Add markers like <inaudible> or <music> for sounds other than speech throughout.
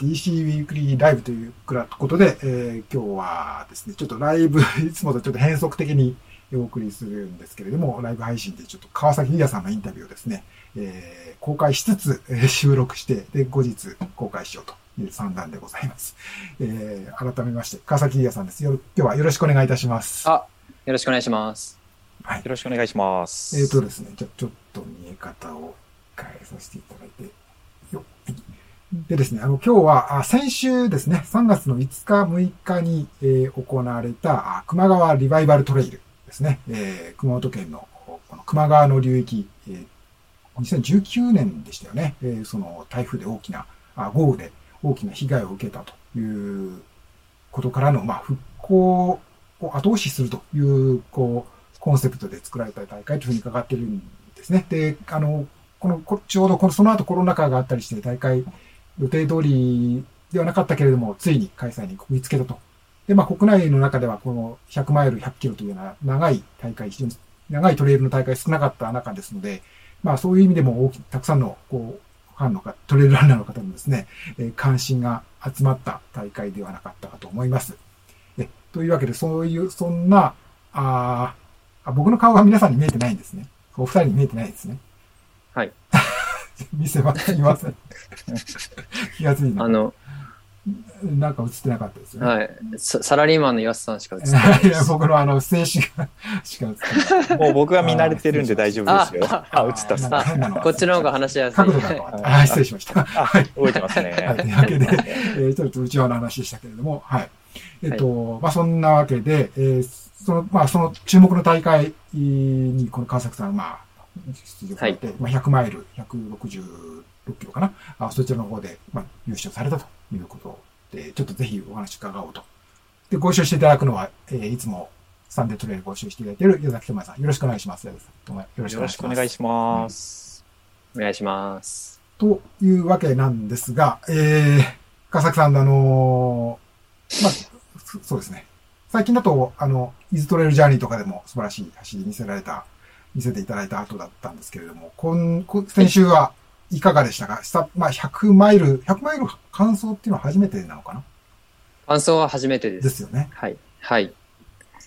DC ウィークリーライブということで、えー、今日はですね、ちょっとライブ、<laughs> いつもとちょっと変則的にお送りするんですけれども、ライブ配信でちょっと川崎優さんのインタビューをですね、えー、公開しつつ、えー、収録して、で、後日公開しようという算段でございます。えー、改めまして、川崎優さんです。よ今日はよろしくお願いいたします。あ、よろしくお願いします。はい。よろしくお願いします。えっ、ー、とですね、じゃちょっと見え方を変えさせていただいて、よでですね、あの、今日は、あ先週ですね、3月の5日、6日に、えー、行われた、熊川リバイバルトレイルですね、えー、熊本県の、この熊川の流域、えー、2019年でしたよね、えー、その台風で大きな、あ豪雨で大きな被害を受けたということからの、まあ、復興を後押しするという、こう、コンセプトで作られた大会というふうに伺ってるんですね。で、あの、この、ちょうどこの、その後コロナ禍があったりして、大会予定通りではなかったけれども、ついに開催にこぎつけたと。で、まあ、国内の中ではこの100マイル、100キロというような長い大会、非常に長いトレイルの大会少なかった中ですので、まあ、そういう意味でも大き、たくさんの、こう、ファンの方、トレイルランナーの方のですね、え、関心が集まった大会ではなかったかと思います。えというわけで、そういう、そんな、ああ、僕の顔が皆さんに見えてないんですね。お二人に見えてないですね。はい。<laughs> 見せます。すいません。<laughs> 気がついた。あの、なんか映ってなかったですよね。はい。サラリーマンの岩瀬さんしか映ってない <laughs> いや、僕のあの、静止がしか映ってない。もう僕が見慣れてるんで大丈夫ですよ。あ、あ映ったっすこっちの方が話しやすい。角度があ、失礼しました。はい。覚えてますね。はい。というわけで、えー、ちょっと内輪の話でしたけれども、はい。えっと、まあそんなわけで、えー、その、まあその注目の大会に、この川崎さん、まあ、出場されて、はい、まあ、100マイル、166キロかな、あそちらの方で、まあ、優勝されたということで、ちょっとぜひお話伺おうと。で、ご一緒していただくのは、えー、いつもサンデートレイルご一緒していただいている矢崎智也さん。よろしくお願いします。よろしくお願いします。よろしくお願いします。お願いします。というわけなんですが、えー、川崎さん、あのー、まあ、そうですね。最近だと、あの、イズトレイルジャーニーとかでも素晴らしい走り見せられた見せていただいた後だったんですけれども、今、先週はいかがでしたか？したまあ、100マイル、100マイル完走っていうのは初めてなのかな？完走は初めてです。ですよね。はい。はい。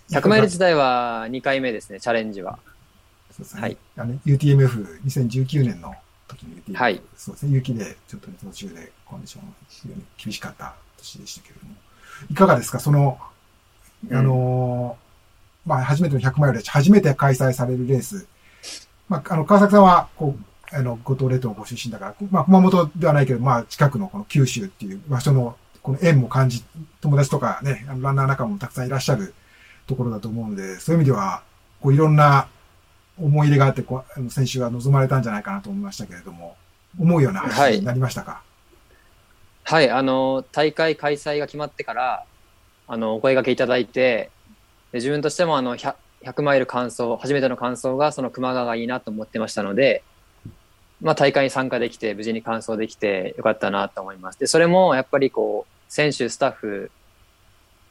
100マイル自体は2回目ですね、チャレンジは。そうですね。はい。あの、UTMF2019 年の時の UTMF。はい。そうですね。雪で、ちょっと、ね、途中でコンディション非常に厳しかった年でしたけれども。いかがですか？その、あのまあ、初めての100マイルで初めて開催されるレース。まあ、あの、川崎さんは、こう、あの、五島列島ご出身だから、まあ、熊本ではないけど、まあ、近くのこの九州っていう場所の、この縁も感じ、友達とかね、ランナー仲間もたくさんいらっしゃるところだと思うので、そういう意味では、こう、いろんな思い入れがあって、こう、選手が望まれたんじゃないかなと思いましたけれども、思うような話になりましたか、はい、はい、あの、大会開催が決まってから、あの、お声掛けいただいて、で自分としてもあの 100, 100マイル完走初めての完走がその熊川がいいなと思ってましたので、まあ、大会に参加できて無事に完走できてよかったなと思いますでそれもやっぱりこう選手スタッフ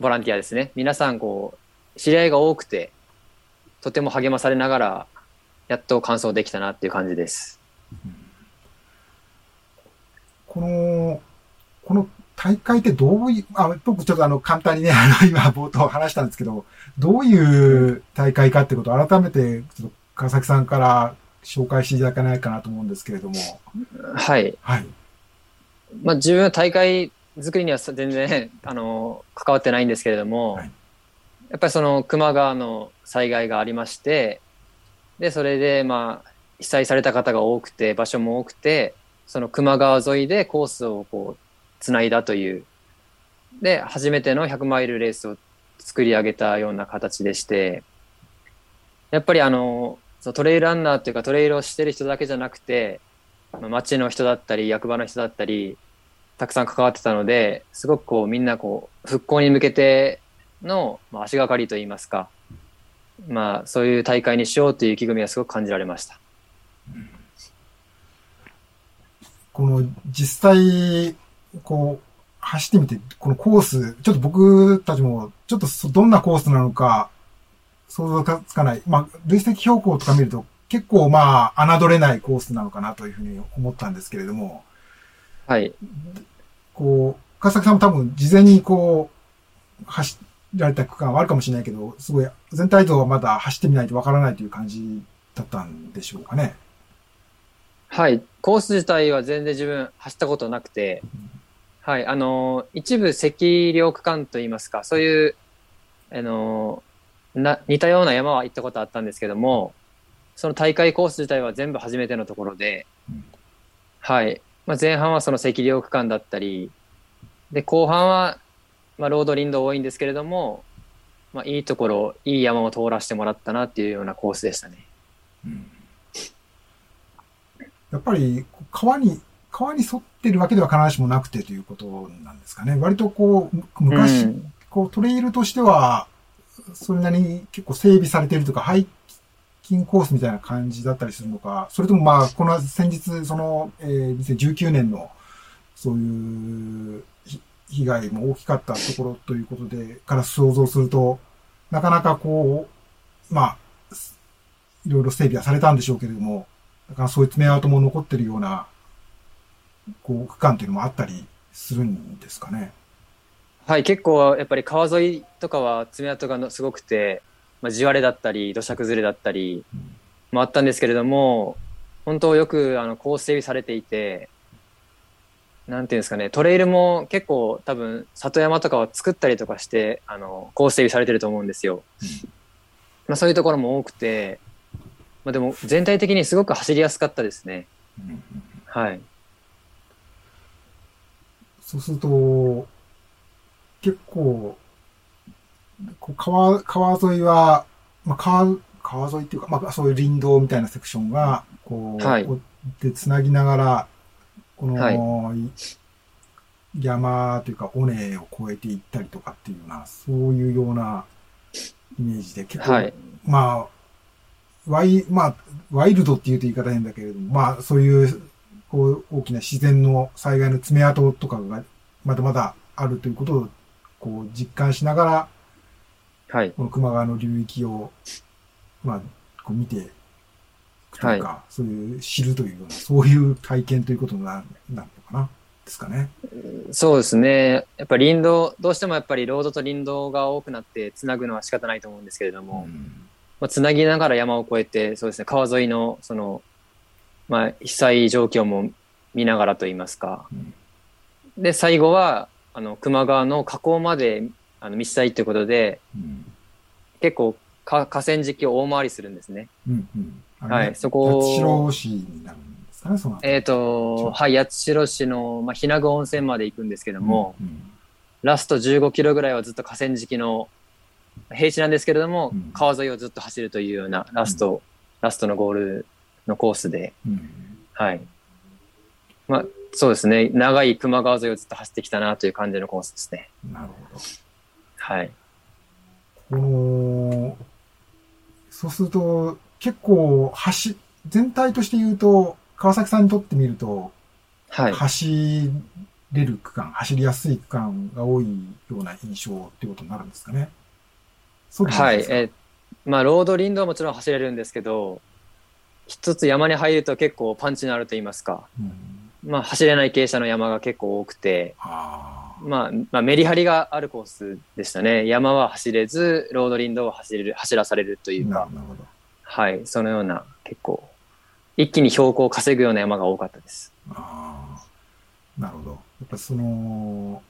ボランティアですね皆さんこう知り合いが多くてとても励まされながらやっと完走できたなっていう感じです。このこの大会ってどういう、あ、僕ちょっとあの、簡単にね、あの、今冒頭話したんですけど、どういう大会かってことを改めて、ちょっと川崎さんから紹介していただかないかなと思うんですけれども。はい。はい。まあ、自分は大会作りには全然、<laughs> あの、関わってないんですけれども、はい、やっぱりその、球磨川の災害がありまして、で、それで、まあ、被災された方が多くて、場所も多くて、その球磨川沿いでコースをこう、つないだというで初めての100マイルレースを作り上げたような形でしてやっぱりあのそトレイルランナーっていうかトレイルをしてる人だけじゃなくて町の人だったり役場の人だったりたくさん関わってたのですごくこうみんなこう復興に向けての、まあ、足がかりといいますかまあそういう大会にしようという意気込みはすごく感じられました。この実際こう、走ってみて、このコース、ちょっと僕たちも、ちょっとどんなコースなのか、想像がつかない。まあ、累積標高とか見ると、結構まあ、侮れないコースなのかなというふうに思ったんですけれども。はい。こう、川崎さんも多分事前にこう、走られた区間はあるかもしれないけど、すごい全体像はまだ走ってみないとわからないという感じだったんでしょうかね。はい。コース自体は全然自分走ったことなくて、はい。あの、一部赤量区間といいますか、そういう、あの、な似たような山は行ったことあったんですけども、その大会コース自体は全部初めてのところで、はい。まあ、前半はその赤量区間だったり、で、後半は、まあ、ロード林道多いんですけれども、まあ、いいところ、いい山を通らせてもらったなっていうようなコースでしたね。うん、やっぱり、川に、川に沿ってるわけでは必ずしもなくてということなんですかね。割とこう、昔、うん、こう、トレイルとしては、それなりに結構整備されているとか、ハイキングコースみたいな感じだったりするのか、それともまあ、この先日、その、えー、2019年の、そういう被害も大きかったところということで、から想像すると、なかなかこう、まあ、いろいろ整備はされたんでしょうけれども、だからそういう爪痕も残ってるような、こう、区間っていうのもあったりするんですかね？はい、結構やっぱり川沿いとかは爪痕がすごくて、まあ、地割れだったり、土砂崩れだったりもあったんですけれども、本当よくあのコース整備されていて、なんていうんですかね、トレイルも結構多分里山とかを作ったりとかして、あの、コース整備されてると思うんですよ。まあそういうところも多くて、まあでも全体的にすごく走りやすかったですね。はい。そうすると、結構、こう川、川沿いは、まあ川、川沿いっていうか、まあそういう林道みたいなセクションが、こう、はい、で繋ぎながら、この、はい、山というか尾根を越えていったりとかっていうような、そういうようなイメージで結構、はい、まあ、ワイ、まあ、ワイルドって言うと言い方変だけれども、まあ、そういう、こう、大きな自然の災害の爪痕とかが、まだまだあるということを、こう、実感しながら、はい。この球磨川の流域を、まあ、こう見てというか、はい、そういう知るというような、そういう体験ということになるのかな。ですかね。そうですね。やっぱ林道、どうしてもやっぱりロードと林道が多くなってつなぐのは仕方ないと思うんですけれども、うん、まあ、つなぎながら山を越えて、そうですね、川沿いの、その、まあ、被災状況も見ながらといいますか。うん、で、最後は、あの、球磨川の河口まで、あの、見したいということで、うん、結構か、河川敷を大回りするんですね。うんうん。はい、そこ。八代市になるんですかね、そのえっ、ー、と、はい、八代市の、まあ、日名具温泉まで行くんですけども、うんうん、ラスト15キロぐらいはずっと河川敷の平地なんですけれども、うん、川沿いをずっと走るというようなラスト、うん、ラストのゴールのコースで、うん、はい。まあ、そうですね。長い球磨川沿いをずっと走ってきたなという感じのコースですね。なるほど。はい。この、そうすると、結構、走、全体として言うと、川崎さんにとってみると、はい。走れる区間、走りやすい区間が多いような印象っていうことになるんですかね。そうですはい。えー、まあ、ロード林道はもちろん走れるんですけど、一つ山に入ると結構パンチのあると言いますか。うん、まあ、走れない傾斜の山が結構多くて、あまあ、まあ、メリハリがあるコースでしたね。山は走れず、ロード林道は走れる、走らされるというか。なるほど。はい、そのような結構、一気に標高を稼ぐような山が多かったです。ああ、なるほど。やっぱその、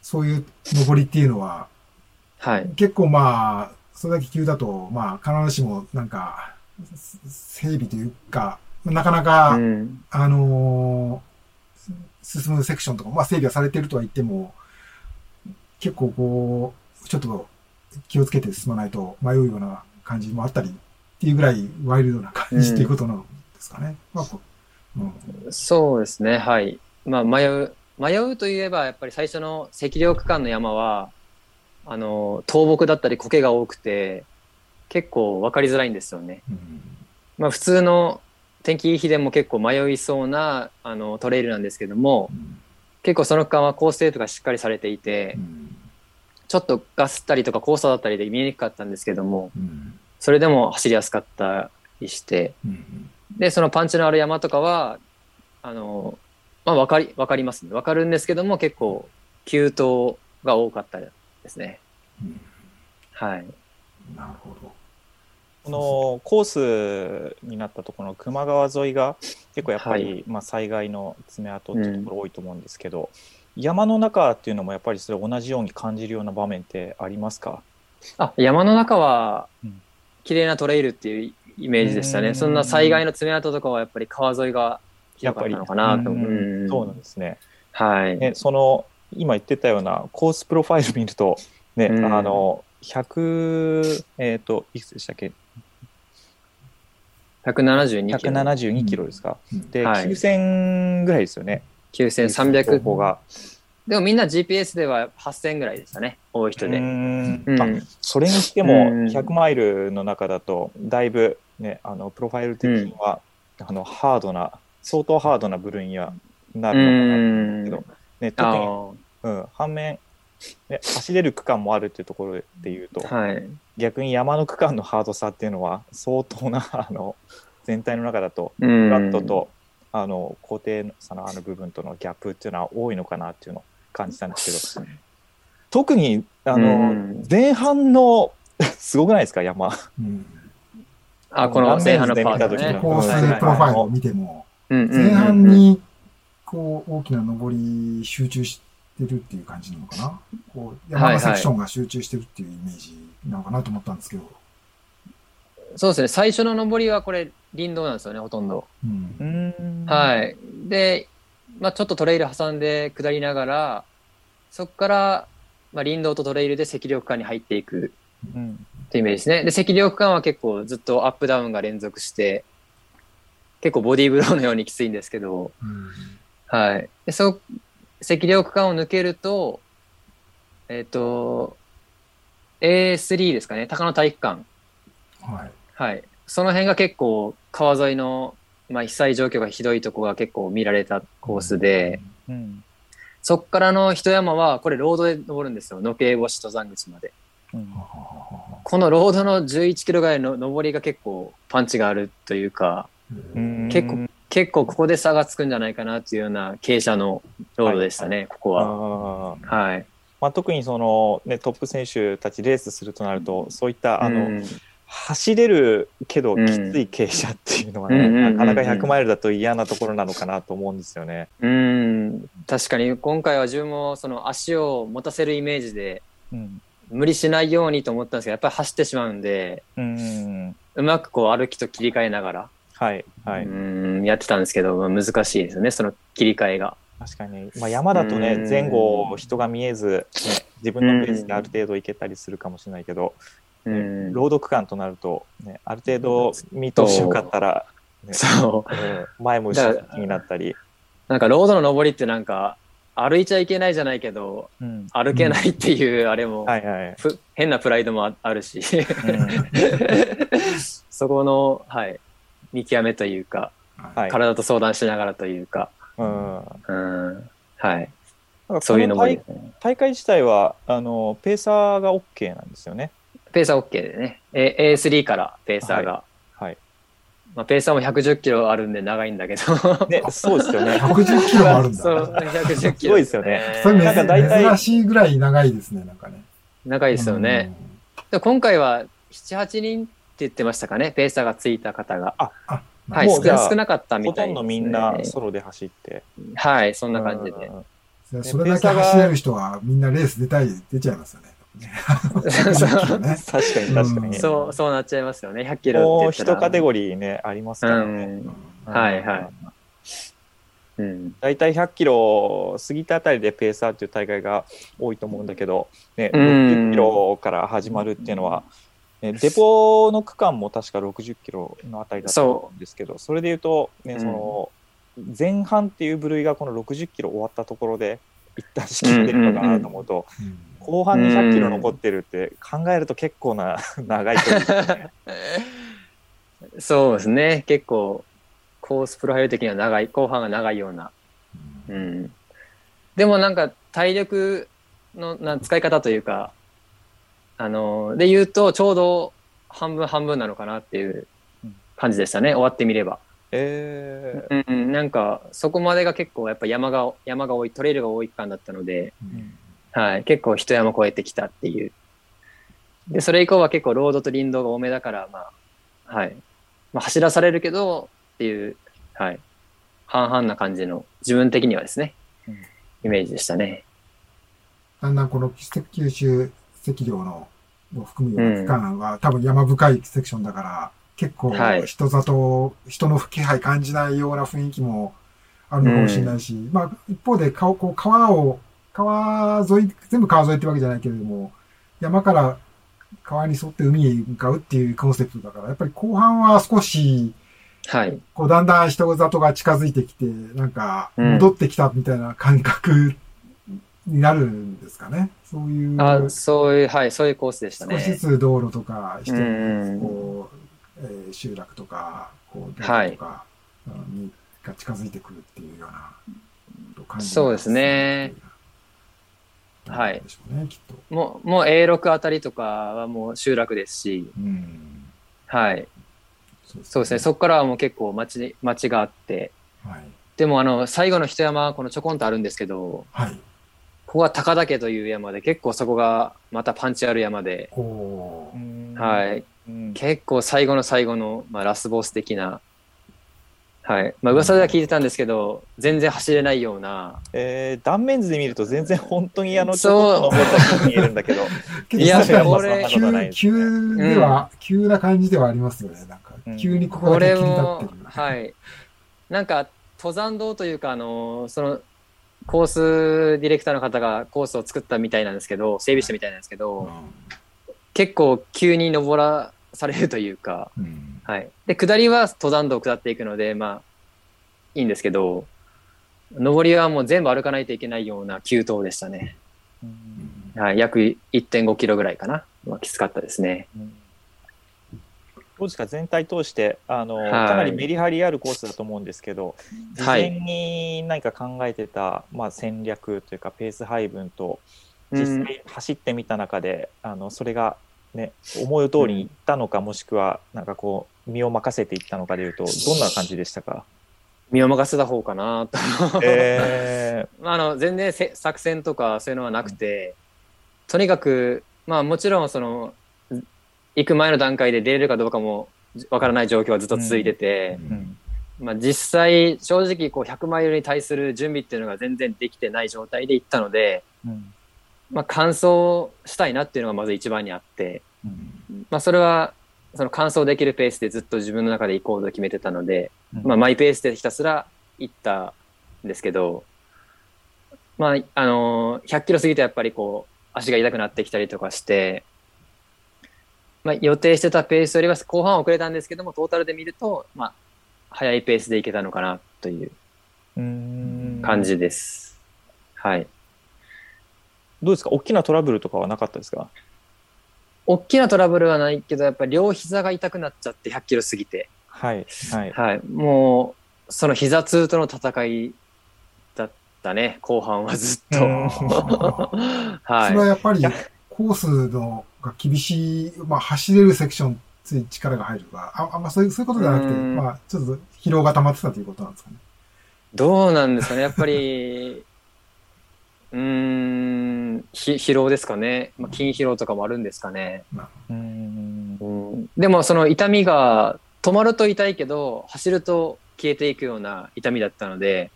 そういう登りっていうのは、はい。結構まあ、それだけ急だと、まあ、必ずしもなんか、整備というか、なかなか、うん、あのー、進むセクションとか、まあ整備はされてるとは言っても、結構こう、ちょっと気をつけて進まないと迷うような感じもあったりっていうぐらいワイルドな感じっていうことなんですかね。まあうん、そうですね、はい。まあ、迷う、迷うといえば、やっぱり最初の赤稜区間の山は、あの、倒木だったり苔が多くて、結構分かりづらいんですよね。うん、まあ、普通の天気いい日でも結構迷いそうなあのトレイルなんですけども、うん、結構その区間はコース整備がしっかりされていて、うんちょっとガスったりとか交差だったりで見えにくかったんですけども、うん、それでも走りやすかったりして、うん、でそのパンチのある山とかはあのまあ、わかり、わかりますね。わかるんですけども、結構、急登が多かったですね。うん、はい。なるほど。このコースになったところの球磨川沿いが結構やっぱり、はい、まあ、災害の爪痕っていうところ多いと思うんですけど、うん、山の中っていうのもやっぱりそれ同じように感じるような場面ってありますか？あ山の中は綺麗なトレイルっていうイメージでしたね、うん、そんな災害の爪痕とかはやっぱり川沿いが広かったのかなと。思う、そうなんですね。はい、ね、その今言ってたようなコースプロファイル見るとね、うん、あの100えっ、ー、といくつでしたっけ？172キロ。172キロですか？うん、で、はい、9000ぐらいですよね。9300。こが。でもみんな GPS では8000ぐらいでしたね。多い人で。うんうん、それにしても100マイルの中だと、だいぶね、あの、プロファイル的には、あの、ハードな、相当ハードな部類にはなるのかなと思うけど、ね、特に、うん、反面、ね、走れる区間もあるっていうところでいうと、はい、逆に山の区間のハードさっていうのは相当な <laughs> あの全体の中だとフラットとあの高低差のある部分とのギャップっていうのは多いのかなっていうのを感じたんですけど特にあの前半の <laughs> すごくないですか山。あこの前半のパート、ね、コースプロファイルを見ても、前半にこう大きな上り集中してるっていう感じなのかな？こう山のセクションが集中してるっていうイメージなのかなと思ったんですけど。そうですね。最初の上りはこれ林道なんですよね、ほとんど。うん、はい。で、まあ、ちょっとトレイル挟んで下りながら、そこから、まあ、林道とトレイルで赤涼区間に入っていくっていうイメージですね。で、赤涼区間は結構ずっとアップダウンが連続して、結構ボディーブローのようにきついんですけど、うん、はい。で、そ、赤涼区間を抜けると、えっ、ー、と、A3 ですかね、高野体育館。はい。はい。その辺が結構川沿いの、まあ、被災状況がひどいとこが結構見られたコースで、うん、そっからの一山は、これロードで登るんですよ。野系星登山口まで。うん、このロードの11キロぐらいの上りが結構パンチがあるというか、結構、結構ここで差がつくんじゃないかなっていうような傾斜のロードでしたね、はい、ここは。はい。まあ、特にその、ね、トップ選手たちレースするとなると、そういったあの、うん、走れるけどきつい傾斜っていうのはね、なかなか100マイルだと嫌なところなのかなと思うんですよね。うん、確かに今回は自分もその足を持たせるイメージで、うん、無理しないようにと思ったんですけど、やっぱり走ってしまうんで、うん、うまくこう歩きと切り替えながら、はい、はい。うん、やってたんですけど、難しいですよね、その切り替えが。確かに、まあ、山だとね、前後人が見えず、ね、自分のペースである程度いけたりするかもしれないけど、ね、ロード区間となると、ね、ある程度見通しよかったら、ね、そう、前も後ろになったり。なんかロードの上りってなんか、歩いちゃいけないじゃないけど、うん、歩けないっていうあれも、はいはい、変なプライドもあるし、うん、<laughs> そこの、はい、見極めというか、はい、体と相談しながらというか、うん、うん、はい。そういうのも、ね、大会自体はあのペーサーが OK なんですよね。ペーサー OK でね。A、A3 からペーサーが。はい。はい、まあ、ペーサーも110キロあるんで長いんだけど。ね、そうですよね。<laughs> 110キロもあるんだ。そう、110キロ、すごいですよね。なんか大体。珍しいぐらい長いですね、なんかね。長いですよね。で今回は7、8人言ってましたかね、ペーサーがついた方が。あ、あはい、少なかったみたいです、ね、ほとんどみんなソロで走って。はい、そんな感じで。それだけ走れる人はみんなレース出たい、出ちゃいますよね。<laughs> 確かに確かに、そう、そうなっちゃいますよね。100キロって一カテゴリーね、ありますからね。はいはい。うん、大体100キロ過ぎたあたりでペーサーっていう大会が多いと思うんだけど、ね、60キロから始まるっていうのは、ね、デポの区間も確か60キロのあたりだったんですけど、それでいうと、ね、その前半っていう部類がこの60キロ終わったところで一旦仕切ってるのかなと思うと、後半に100キロ残ってるって考えると結構な <laughs> 長い距離、ね、<laughs> そうですね。結構コースプロファイル的には長い後半が長いような、うん、でもなんか体力のな使い方というかあので言うとちょうど半分半分なのかなっていう感じでしたね。終わってみれば。えー、うん、なんかそこまでが結構やっぱ山が山が多いトレイルが多い区間だったので、うん、はい、結構一山越えてきたっていう。でそれ以降は結構ロードと林道が多めだからまあはい、まあ、走らされるけどっていうはい。半々な感じの自分的にはですね、うん、イメージでしたね。だんだんこの九州赤量のを含むような区間は、うん、多分山深いセクションだから結構人里、はい、人の気配感じないような雰囲気もあるのかもしれないし、うん、まあ一方で川こう川を、川沿い、全部川沿いってわけじゃないけれども、山から川に沿って海へ向かうっていうコンセプトだから、やっぱり後半は少し、はい。こうだんだん人里が近づいてきて、なんか戻ってきたみたいな感覚になるんですかね。そういう。あそういう、はい、そういうコースでしたね。少しずつ道路とか、人、こう、えー、集落とか、こう、とかに、が近づいてくるっていうような感じ、そうですね。はい。ね、もう、もう A6 あたりとかはもう集落ですし、うん、はい。そうですね。そこからはもう結構町、町があって、はい、でもあの、最後の一山、このちょこんとあるんですけど、はい。ここは高岳という山で、結構そこがまたパンチある山で、はい。結構最後の最後の、まあ、ラスボス的な、はい。まあ、噂では聞いてたんですけど、全然走れないような。えー、断面図で見ると全然本当にあの、ちょっと登った見えるんだけど。<laughs> いや、これ、急、急では、うん、急な感じではありますよね。なんか、急にここだけ切り立ってる、はい。なんか、登山道というか、あの、その、コースディレクターの方がコースを作ったみたいなんですけど、整備したみたいなんですけど、結構急に登らされるというか、うん、はい。で、下りは登山道を下っていくので、まあ、いいんですけど、上りはもう全部歩かないといけないような急登でしたね。うん、はい。約1.5キロぐらいかな。まあ、きつかったですね。うんどうですか全体通してあの、はい、かなりメリハリあるコースだと思うんですけど事前に何か考えてた、まあ、戦略というかペース配分と実際走ってみた中で、うん、あのそれが、ね、思う通りにいったのか、もしくはなんかこう身を任せていったのかでいうとどんな感じでしたか？身を任せた方かなと。えー、<laughs> あの全然作戦とかそういうのはなくて、うん、とにかくまあもちろんその行く前の段階で出れるかどうかもわからない状況はずっと続いてて、うん。うん、まあ、実際正直こう100マイルに対する準備っていうのが全然できてない状態で行ったので、うん、まあ、完走したいなっていうのがまず一番にあって、まあ、それはその完走できるペースでずっと自分の中で行こうと決めてたので、まあ、マイペースでひたすら行ったんですけど、まあ、あのー、100キロ過ぎてやっぱりこう足が痛くなってきたりとかして、まあ、予定してたペースよりは後半遅れたんですけども、トータルで見ると、まあ、速いペースでいけたのかなという感じです。はい。どうですか？大きなトラブルとかはなかったですか？大きなトラブルはないけど、やっぱり両膝が痛くなっちゃって100キロ過ぎて。はい。はい。はい。もう、その膝痛との戦いだったね、後半はずっと。<laughs> はい。それはやっぱりコースのが厳しい、まあ、走れるセクションつい力が入るか、ああんまそういうそういうことじゃなくて、まあ、ちょっと疲労が溜まってたということなんですかね。どうなんですかね、やっぱり、<laughs> うん、ひ疲労ですかね、まあ、筋疲労とかもあるんですかね。うん、でも、その痛みが止まると痛いけど、走ると消えていくような痛みだったので、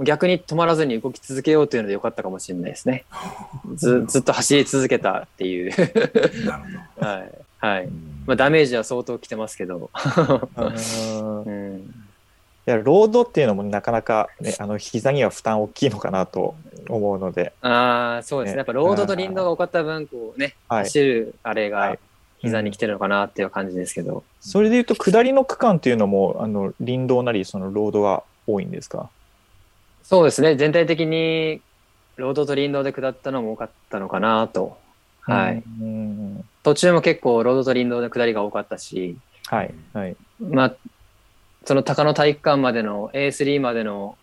逆に止まらずに動き続けようというのでよかったかもしれないですね。<laughs> ずずっと走り続けたっていうはい。はい。まあ、ダメージは相当きてますけど。<laughs> うんいやロードっていうのもなかなか、ね、あの膝には負担大きいのかなと思うので。ああ、そうですね。やっぱロードと林道が多かった分、こうね、走るあれが膝に来てるのかなっていう感じですけど。それでいうと、下りの区間っていうのも、あの林道なり、そのロードが多いんですか？そうですね。全体的に、ロードと林道で下ったのも多かったのかなと。はい。途中も結構、ロードと林道で下りが多かったし、はい。はい。まあ、その高野体育館までの A3 までの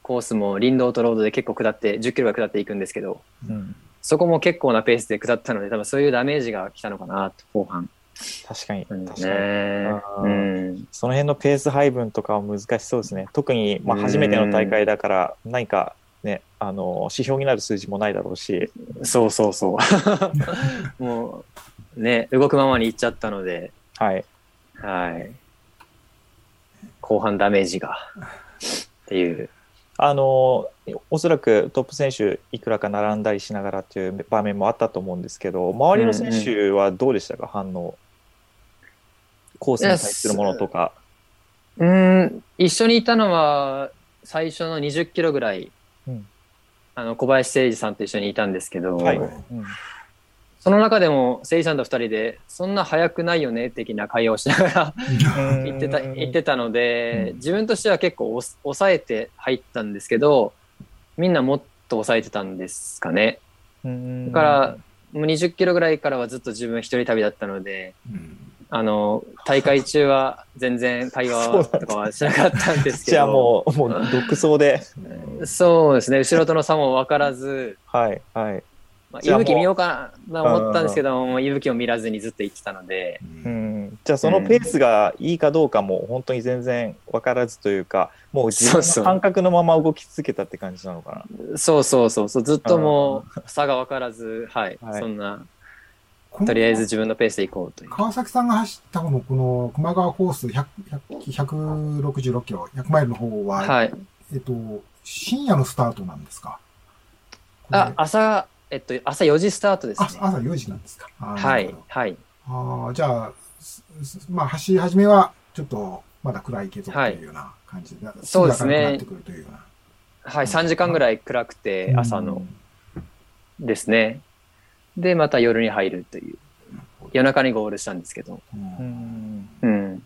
コースも林道とロードで結構下って10キロが下っていくんですけど、うん、そこも結構なペースで下ったので多分そういうダメージが来たのかなと後半確かに、確かに。ねううん。その辺のペース配分とかは難しそうですね。特に、まあ、うん初めての大会だから、何かね、あの、指標になる数字もないだろうし、そうそうそう。<laughs> もう、ね、動くままにいっちゃったので、はい。はい。後半ダメージが、っていう。あの、おそらくトップ選手いくらか並んだりしながらっていう場面もあったと思うんですけど、周りの選手はどうでしたか、反応。コースに対するものとか。うん、一緒にいたのは、最初の20キロぐらい、うん。あの、小林誠二さんと一緒にいたんですけど、はい。その中でも、誠二さんと二人で、そんな速くないよね、的な会話をしながら言ってた、言ってたので、自分としては結構抑えて入ったんですけど、みんなもっと抑えてたんですかね。うん。だから、もう20キロぐらいからはずっと自分一人旅だったので、うんあの、大会中は全然会話とかはしなかったんですけど。じゃあもう、もう独走で。そうですね、後ろとの差も分からず、はい、はい。まあ、息吹見ようかなと思ったんですけど、もう息吹を見らずにずっと行ってたので、ううん。ん、じゃあそのペースがいいかどうかも本当に全然分からずというか、もう自分の感覚のまま動き続けたって感じなのかな。そうそうそうそう、ずっともう差が分からず、はい、はい。そんな、とりあえず自分のペースで行こうという。川崎さんが走ったこの、この、熊川コース100 100 166キロ、100マイルの方は、はい。えっと、深夜のスタートなんですか？あ、朝、えっと、朝4時スタートですね。あ朝4時なんですか？はいはい。あーじゃあ、まあ、走り始めは、ちょっと、まだ暗いけど、とはいいうような感じで、そうですねぐ明るくなってくるというような。はい、3時間ぐらい暗くて、朝のうん。ですね。で、また夜に入るという。夜中にゴールしたんですけど。うんうんうん。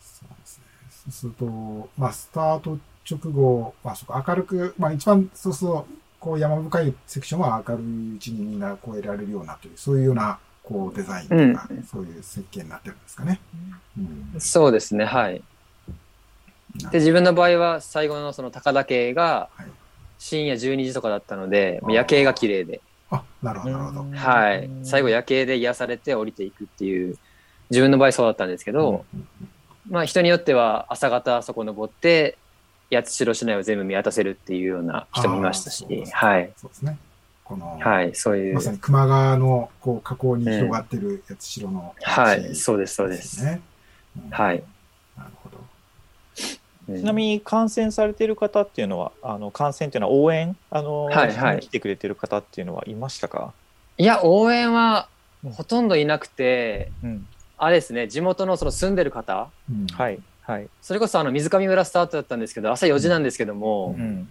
そうですね。そうすると、まあ、スタート直後、まあ、そこ明るく、まあ、一番、そうそう、こう、山深いセクションは明るいうちにみんな越えられるようなという、そういうような、こう、デザインとか、うんそういう設計になってるんですかね。うん。そうですね、はい。で、自分の場合は最後のその高田系がはい深夜12時とかだったので、夜景が綺麗で、あ、なるほど、なるほど。はい。最後夜景で癒されて降りていくっていう、自分の場合そうだったんですけど、うんまあ人によっては朝方そこ登って、八代市内を全部見渡せるっていうような人もいましたしはい。そうですね。この、はい、そういうま。さに球磨川の、こう、河口に広がってる八代の、はい、そうです、そうです。ね。うんはい。ちなみに感染されている方っていうのは、あの感染っていうのは応援、あの、はいはい。来てくれてる方っていうのはいましたか？いや、応援はほとんどいなくて、うん。あれですね、地元のその住んでる方、うん。はい、はい。それこそあの水上村スタートだったんですけど、朝4時なんですけども、ううん。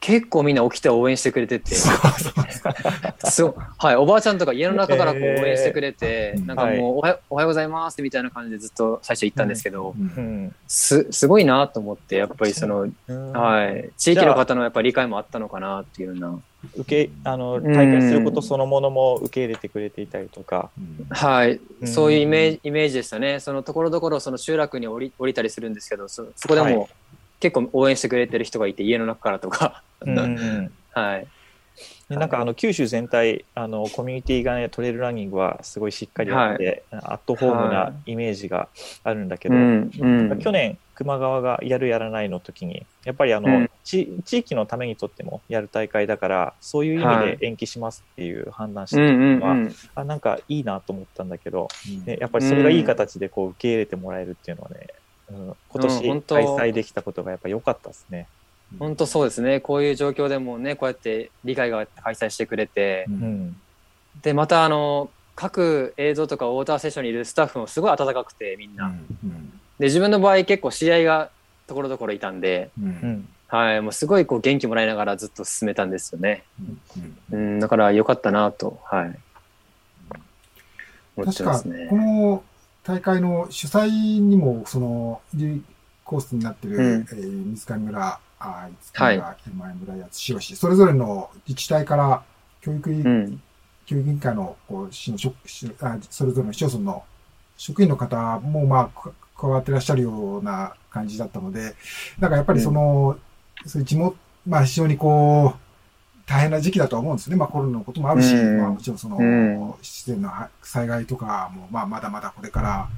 結構みんな起きて応援してくれてて、そう。はい、おばあちゃんとか家の中からこう応援してくれて、えー。なんかもうおはよ、おはようございますみたいな感じでずっと最初行ったんですけど、ううん。ん。す、すごいなと思って、やっぱりその、うん。はい、地域の方のやっぱり理解もあったのかなっていうような、受けあのん大会することそのものも受け入れてくれていたりとか、うん。はい、うん。そういうイメージイメージでしたね。そのところどころその集落に降り降りたりするんですけど、そそこでも、はい結構応援してくれてる人がいて、家の中からとか、うん。<laughs> はい。でなんかあの九州全体あのコミュニティがねトレイルランニングはすごいしっかりあって、アットホームなイメージがあるんだけど、うん、うん。去年球磨川がやるやらないの時にやっぱりあの、うん。ち地域のためにとってもやる大会だからそういう意味はい。で延期しますっていう判断したのは、うん。あなんかいいなと思ったんだけど、うん。ね、やっぱりそれがいい形でこう受け入れてもらえるっていうのはね、うん、今うん年本当開催できたことがやっぱ良かったですね。本当そうですね。こういう状況でもね、こうやって理解が開催してくれてう、うんんで、またあの、各映像とかウォーターセッションにいるスタッフもすごい温かくて、みんな。うんで、自分の場合結構試合がところどころいたんで、うんううんんはい、もうすごいこう元気もらいながらずっと進めたんですよね。うんうん、だから良かったなと、はい。思って確か、ますねこ。の大会の主催にも、その、コースになってる、うん。えー水上村、あ五日はい。村、山村、八代市、それぞれの自治体から教育委、うん。教育委員会のこう市の職市あそれぞれの市町村の職員の方も、まあ、か加わってらっしゃるような感じだったので、なんかやっぱりその、そういう地元、まあ非常にこう、大変な時期だとは思うんですね。まあコロナのこともあるし、うん。まあもちろんその、うん。自然の災害とかも、まあまだまだこれから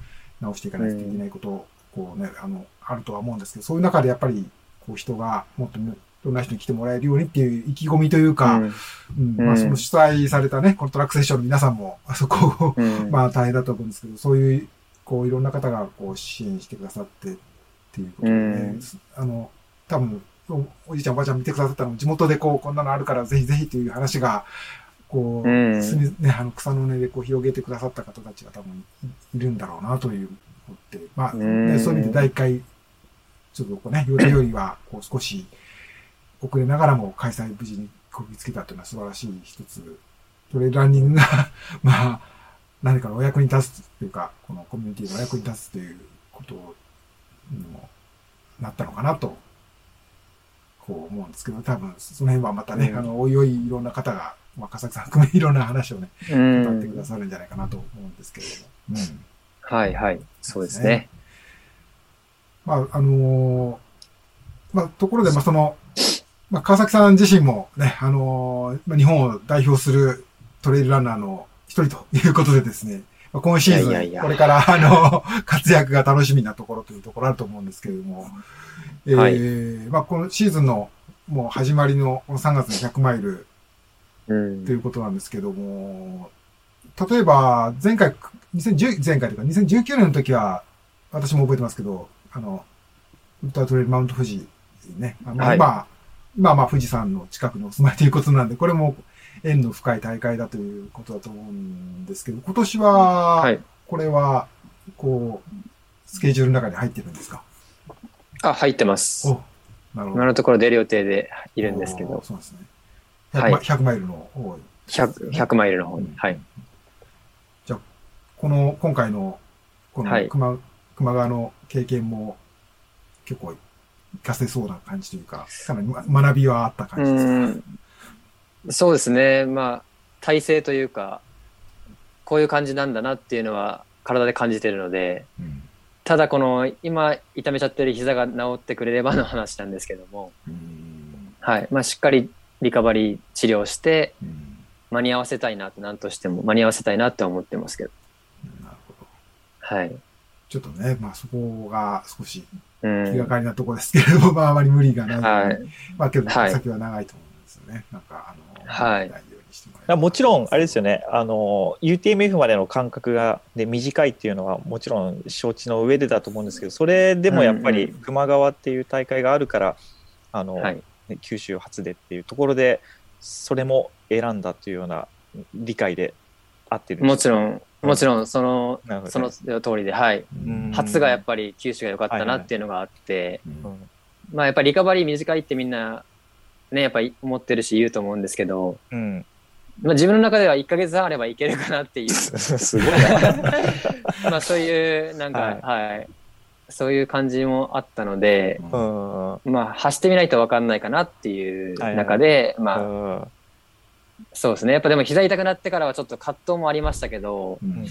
直していかないといけないこと、こうね、あの、あるとは思うんですけど、そういう中でやっぱり、こう人がもっといろんな人に来てもらえるようにっていう意気込みというか、うん。うん。まあその主催されたね、このトラックセッションの皆さんも、あそこ <laughs> まあ大変だと思うんですけど、そういう、こういろんな方がこう支援してくださってっていうことでね、うん。あの、多分おおじいちゃんおばあちゃん見てくださったの。も地元でこうこんなのあるからぜひぜひという話が、こう、うん。ね、あの草の根でこう広げてくださった方たちが多分いいるんだろうなという思って、まあ、ねうん。そういう意味で第1回、ちょっとこうね、予定よりはこう少し遅れながらも開催無事にこぎつけたというのは素晴らしい一つ、トレイルランニングが、まあ、何かのお役に立つというか、このコミュニティのお役に立つということにもなったのかなと、こう思うんですけど、多分その辺はまたね、うんあの、おいおいいろんな方が、まあ、笠木さん含めいろんな話をね、う語ってくだん。さるんじゃないかなと思うんですけれども。うん。はいはい。そうですね。まあ、あのーまあ、ところで、まあ、その、まあ、川崎さん自身もね、あのーまあ、日本を代表するトレイルランナーの一人ということでですね、まあ、今シーズン、これから、<laughs> あの、活躍が楽しみなところというところあると思うんですけれども、えーまあ、このシーズンのもう始まりのこの3月の100マイル。うん。ということなんですけども、例えば、前回、2010前回というか、2019年の時は、私も覚えてますけど、あの、ウルトラトレイルマウント富士ね、あのはい。今、まあ富士山の近くにお住まいということなんで、これも縁の深い大会だということだと思うんですけど、今年は、はい。これは、こう、スケジュールの中に入ってるんですか？あ、入ってます。お、なるほど。今のところ出る予定でいるんですけどお、そうですね。100, はいマ100マイルの方100、100マイルの方に。はい。この、今回の、このはい熊、熊川の経験も結構活かせそうな感じというか、かなりま学びはあった感うじですか？ん。そうですね。まあ、体勢というか、こういう感じなんだなっていうのは体で感じてるので、うんただこの今痛めちゃってる膝が治ってくれればの話なんですけども、うんはい。まあ、しっかりリカバリー治療してうん間に合わせたいなと何としても間に合わせたいなって思ってますけど。なるほど。はい。ちょっとね、まあそこが少しうん。気がかりなところですけれども、まああまり無理がない。はい。まあけど、はい先は長いと思うんですよね。なんか、あの、はい。ないようにしてもちろん、あれですよね、あの、UTMF までの間隔が、で、短いっていうのは、もちろん承知の上でだと思うんですけど、それでもやっぱりうんうん、球磨川っていう大会があるから、あの、はい。ね九州初でっていうところで、それも選んだというような理解で合ってる。んですもちろん、もちろん、その、なるほど。その通りで、はい。うん。初がやっぱり九州が良かったなっていうのがあって、うんうんまあやっぱりリカバリー短いってみんな、ね、やっぱり思ってるし言うと思うんですけど、うん。まあ自分の中では1ヶ月半あればいけるかなっていう、<laughs> すごい。な。<laughs> まあそういう、なんか、はい、そういう感じもあったので、うん。うんまあ走ってみないと分かんないかなっていう中で、まあうん。そうですね。やっぱでも膝痛くなってからはちょっと葛藤もありましたけど、うん。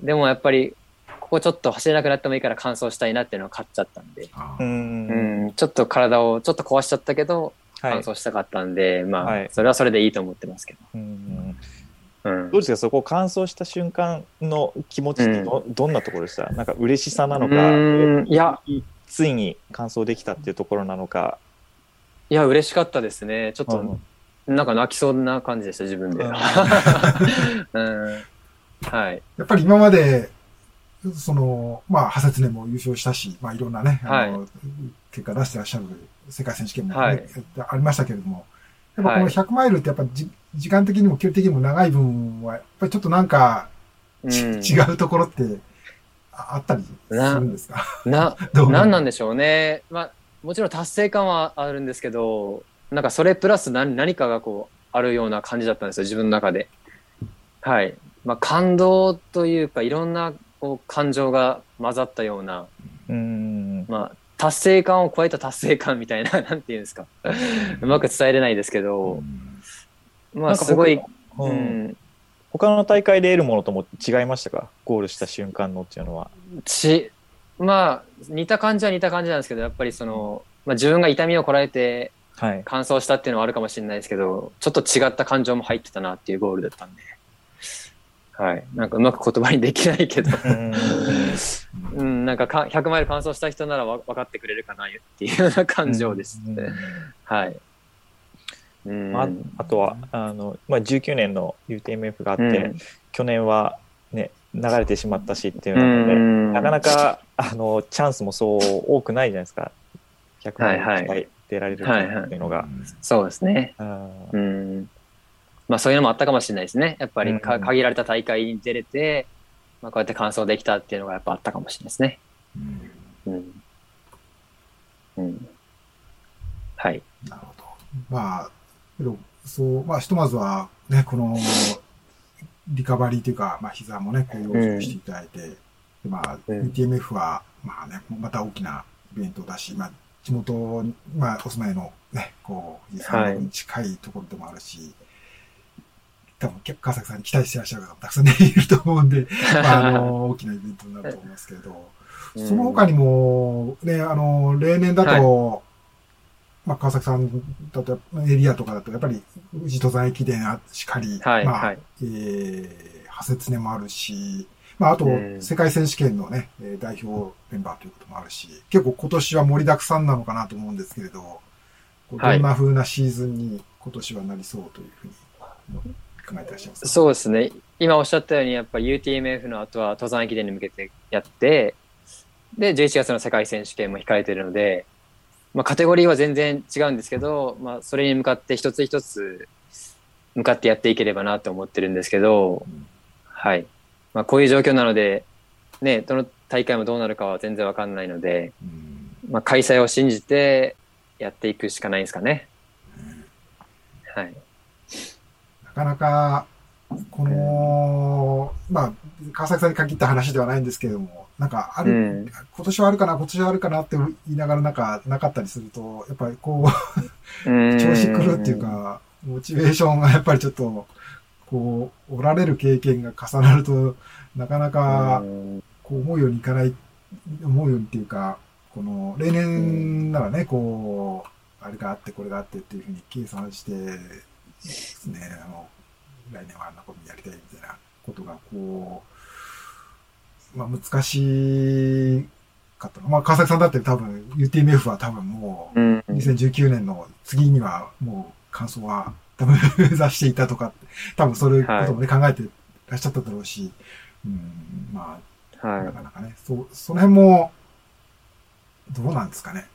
でもやっぱり、ここちょっと走れなくなってもいいから完走したいなっていうのを買っちゃったんで、うん。うん、ちょっと体をちょっと壊しちゃったけど、はい完走したかったんで、まあ、はい。それはそれでいいと思ってますけうんど。うん。どうですか？そこ完走した瞬間の気持ちってど,、どんなところでした？なんか嬉しさなのか、うーんいや、ついに完走できたっていうところなのか、いや、嬉しかったですね。ちょっと、うん。なんか泣きそうな感じでした、自分で。うん、<laughs> はい。やっぱり今まで、その、まあ、ハセツネも優勝したし、まあ、いろんなね、あの、結果出してらっしゃる世界選手権も、ねはい。ありましたけれども、やっぱこのはい。100マイルってやっぱじ時間的にも距離的にも長い分は、やっぱりちょっとなんか、うん、違うところってああったりするんですか？な、<laughs> どうなんなんでしょうね。まあ、もちろん達成感はあるんですけど、なんかそれプラス何何かがこう、あるような感じだったんですよ、自分の中で。はい。まあ、感動というか、いろんなこう感情が混ざったような、うん、まあ、達成感を超えた達成感みたいな、<laughs> なんていうんですか。うまく伝えれないですけど、まあ、なんかすごい、僕ううんん、他の大会で得るものとも違いましたか？ゴールした瞬間のっていうのは。ち、まあ、似た感じは似た感じなんですけど、やっぱりその、まあ、自分が痛みをこらえてはい。完走したっていうのはあるかもしれないですけど、ちょっと違った感情も入ってたなっていうゴールだったんで。はい。なんかうまく言葉にできないけど、うんうん、なんかか100マイル完走した人ならわ分かってくれるかなっていうような感情ですね。うんはい。うん。まあ、あとはあの、まあ、19年の UTMF があって、うん去年は、ね、流れてしまったしっていううので、んなかなかあのチャンスもそう多くないじゃないですか100万はいはい回出られるはいはいっていうのが。そうですね。うんうん。まあそういうのもあったかもしれないですね。やっぱりかうん限られた大会に出れて、まあこうやって完走できたっていうのがやっぱあったかもしれないですね。うんうん。うん。はい。なるほど。まあ、けど、そう、まあ、ひとまずは、ね、この、リカバリーというか、まあ、膝もね、こう、していただいて、でまあ、うん UTMF は、まあね、また大きなイベントだし、まあ、地元に、まあ、お住まいのね、こう、近いところでもあるし、多分、川崎さんに期待してらっしゃる方もたくさんね、いると思うんで、<laughs> まあ、あの、大きなイベントになると思いますけれど、その他にも、ね、あの、例年だと、まあ、川崎さんだと、エリアとかだと、やっぱり、宇治登山駅伝あしかり、はい、まあ、はい。えー、ハセツネもあるし、まあ、あとう、ん。世界選手権のね、えー代表メンバーということもあるし、結構今年は盛りだくさんなのかなと思うんですけれど、どんな風なシーズンに今年はなりそうというふうに考えてらっしゃいますか？そうですね。今おっしゃったように、やっぱ UTMF の後は登山駅伝に向けてやって、で、11月の世界選手権も控えてるので、まあ、カテゴリーは全然違うんですけど、まあ、それに向かって一つ一つ向かってやっていければなと思ってるんですけど、はい。まあ、こういう状況なので、ね、どの大会もどうなるかは全然わかんないので、うんまあ、開催を信じてやっていくしかないですかね。はい。なかなか、この、まあ、川崎さんに限った話ではないんですけれども、なんかある、うん。今年はあるかな、今年はあるかなって言いながらなんかなかったりすると、やっぱりこう、調調子狂うっていうか、モチベーションがやっぱりちょっと、こう、おられる経験が重なると、なかなか、こう思うようにいかない、思うようにっていうか、この、例年ならね、こう、あれがあって、これがあってっていうふうに計算して、ね、あの、来年はあんなことやりたいみたいなことが、こう、まあ難しかったの。まあ川崎さんだって多分、UTMF は多分もう、うん。2019年の次にはもう感想は多分目指していたとか、多分そういうこともね、考えてらっしゃっただろうし、うん、まあ、はなかなかね、そう、その辺も、どうなんですかね。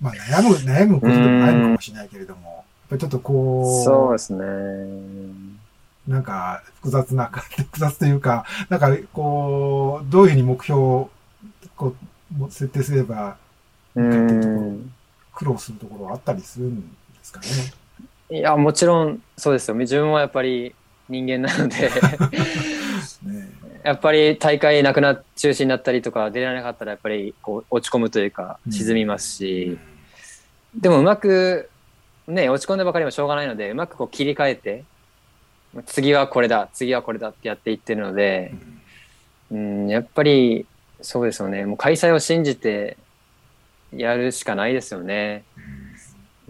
まあ悩む、悩むことでも悩むかもしれないけれども、ぱりちょっとこい。う、そうですね。なんか複雑な、複雑というか、なんかこう、どういうふうに目標をこうも設定すればうん。苦労するところはあったりするんですかね。いや、もちろんそうですよ。自分はやっぱり人間なので、ねやっぱり大会なくな、中止になったりとか出られなかったらやっぱりこう落ち込むというかうん沈みますし、でもうまく、ね、落ち込んでばかりもしょうがないので、うまくこう切り替えて、次はこれだ、次はこれだってやっていってるのでう、んうん、やっぱりそうですよね。もう開催を信じてやるしかないですよね。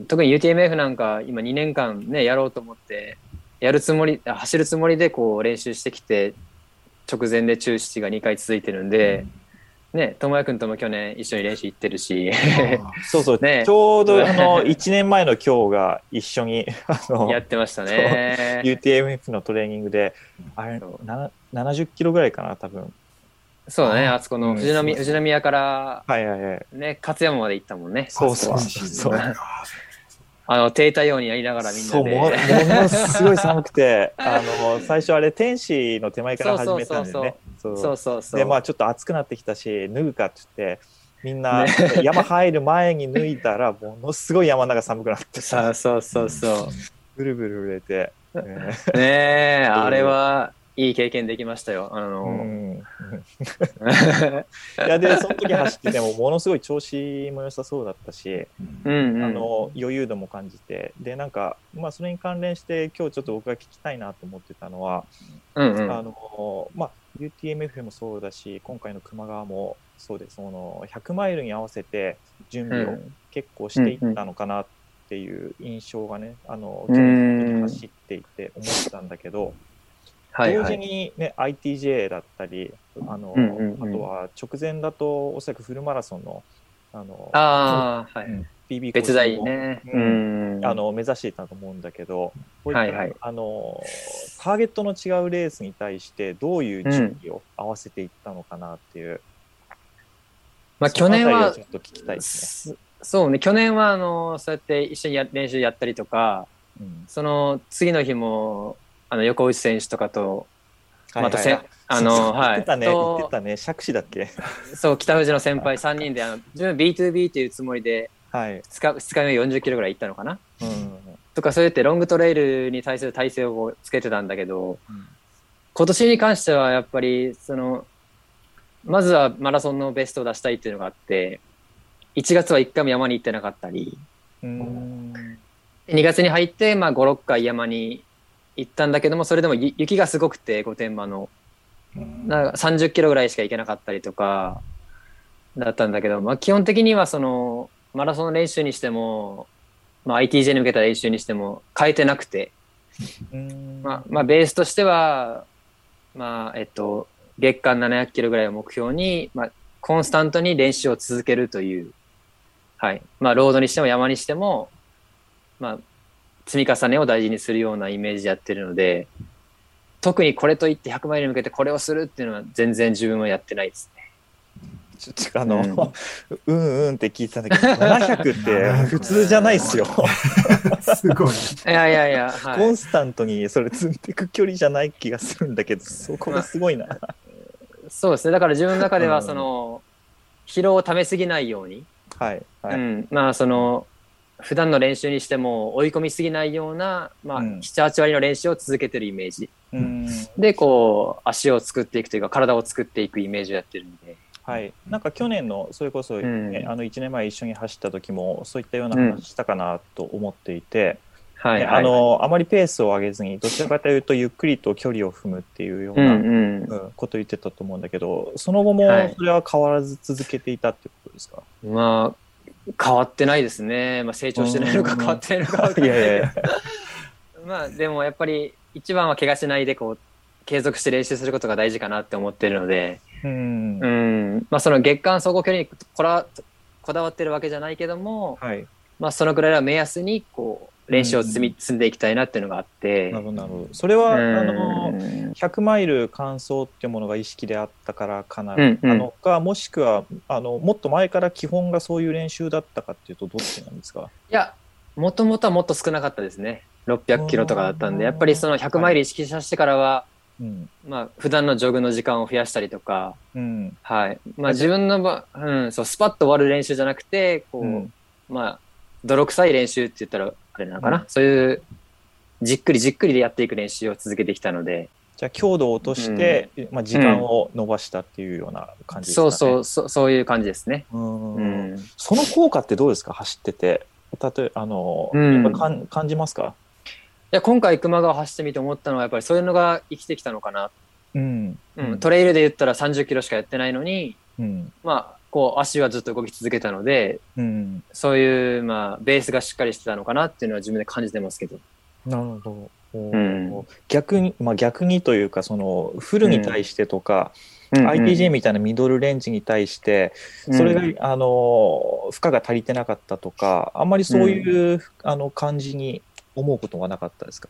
特に UTMF なんか今2年間ね、やろうと思って、やるつもり、走るつもりでこう練習してきて、直前で中止が2回続いてるんで、ね、智也君とも去年一緒に練習行ってるし、あ <laughs> そうそう、ね。ちょうどあの <laughs> 1年前の今日が一緒にあのやってましたね。UTMF のトレーニングで、あれそう。な70キロぐらいかな、多分。そうだね、ああそこのうん富士宮,、富士宮からはいはいはい。ね、勝山まで行ったもんね。そうそう。そうあそう。あの、停滞用にやりながらみんそう、なももで。のすごい寒くて、あの、最初あれ、天使の手前から始めたんでね。そうそうそうそう。で、まあちょっと暑くなってきたし、脱ぐかって言って、みんなね山入る前に脱いだら、ものすごい山の中寒くなってさ、さそうそうそう。ブルブル震えて、えねえ、<laughs> あれはいい経験できましたよ。あの、ん <laughs> いやでその時走っててもものすごい調子も良さそうだったし、うんうん。あの余裕度も感じてでなんか、まあ、それに関連して今日ちょっと僕が聞きたいなと思ってたのは、うんうん。あのまあ、UTMF もそうだし今回の球磨川もそうですその100マイルに合わせて準備をうん結構していったのかなっっていう印象がね、あの、うーん走っていて思ったんだけど、同時はいはい。にね、ITJ だったり、あの、うんうんうんあとは直前だと、おそらくフルマラソンの、あの、ああ、はい。うん PB 別大ね。ううん。あの目指していたと思うんだけど、こういったはいはいあのターゲットの違うレースに対してどういう準備を合わせていったのかなっていう、まあその去年はちょっと聞きたいですね。すそうね、去年はあのそうやって一緒にや練習やったりとか、うんその次の日もあの横内選手とかと、またせんはいはいあの、言はい、ってたね、言とってたね、杓子だっけ？そう、北富士の先輩3人で、あの自分 B2B っていうつもりで、はい。2日 ,2 日目40キロぐらい行ったのかな？うん。とか、そうやってロングトレイルに対する体制をつけてたんだけど、うん。今年に関してはやっぱり、その、まずはマラソンのベストを出したいっていうのがあって、1月は1回も山に行ってなかったり、うん。2月に入って、まあ、5、6回山に行ったんだけども、それでもゆ雪がすごくて、御殿場の。なんか30キロぐらいしか行けなかったりとか、だったんだけど、まあ、基本的にはその、マラソンの練習にしても、まあ、ITJ に向けた練習にしても変えてなくて、うんまあ、まあ、ベースとしては、まあ、えっと、月間700キロぐらいを目標に、まあ、コンスタントに練習を続けるという、はい。まあ、ロードにしても山にしても、まあ、積み重ねを大事にするようなイメージでやってるので、特にこれといって100マイルに向けてこれをするっていうのは全然自分はやってないですね。ちょっとあの、ううんん、うんって聞いてたんだけど、700って普通じゃないですよ。すごい。いやいやいや、はいコンスタントにそれ積んでいく距離じゃない気がするんだけど、そこがすごいな。そうですね。だから自分の中では、うんその、疲労をためすぎないように、はい。はい。うん、まあその普段の練習にしても追い込みすぎないような、まあ、うん78割の練習を続けてるイメージうんでこう足を作っていくというか体を作っていくイメージをやってるんではい、なんか去年のそれこそ、ねうん。あの1年前一緒に走った時もそういったような話したかなと思っていて、はいはい。ねあのあまりペースを上げずにどちらかというとゆっくりと距離を踏むっていうよううんな、うん。うんことを言ってたと思うんだけどその後もはい。それは変わらず続けていたってことですか、まあ変わってないですね、まあ、成長してないのかうん。変わってないのか <laughs> いやいや。<laughs> まあでもやっぱり一番は怪我しないでこう継続して練習することが大事かなって思ってるので、うん。うん。まあ、その月間走行距離にこらこだわってるわけじゃないけども、はい。まあ、そのぐらいは目安にこう練習を積み、積んでいきたいなっていうのがあって。なるほどなるほど。それは、あうのん100マイル完走っていうものが意識であったからかな、うんうん。なのかもしくはあのもっと前から基本がそういう練習だったかっていうとどっちなんですか？いやもともとはもっと少なかったですね。600キロとかだったんでやっぱりその100マイル意識させてからは、うん。まあ普段のジョグの時間を増やしたりとか、うんはい。まあ、自分の場、うん、そうスパッと終わる練習じゃなくてこう、うん。まあ泥臭い練習って言ったらあれなのかな、うん。そういうじっくりじっくりでやっていく練習を続けてきたので、じゃあ強度を落として、まあ、時間を伸ばしたっていうような感じですかね。そうそうそうそういう感じですね。うん。うん。その効果ってどうですか？走ってて。例えあの、うん。やっぱかん感じますか？いや今回熊川走ってみて思ったのはやっぱりそういうのが生きてきたのかな、うん。うん、トレイルで言ったら30キロしかやってないのにうん。まあこう足はずっと動き続けたのでうん。そういうまあベースがしっかりしてたのかなっていうのは自分で感じてますけど。なるほど。おうん。逆に、まあ、逆にというかそのフルに対してとか、ITJ みたいなミドルレンジに対して、それが、うんあの負荷が足りてなかったとかあんまりそういう、あの感じに思うことはなかったですか、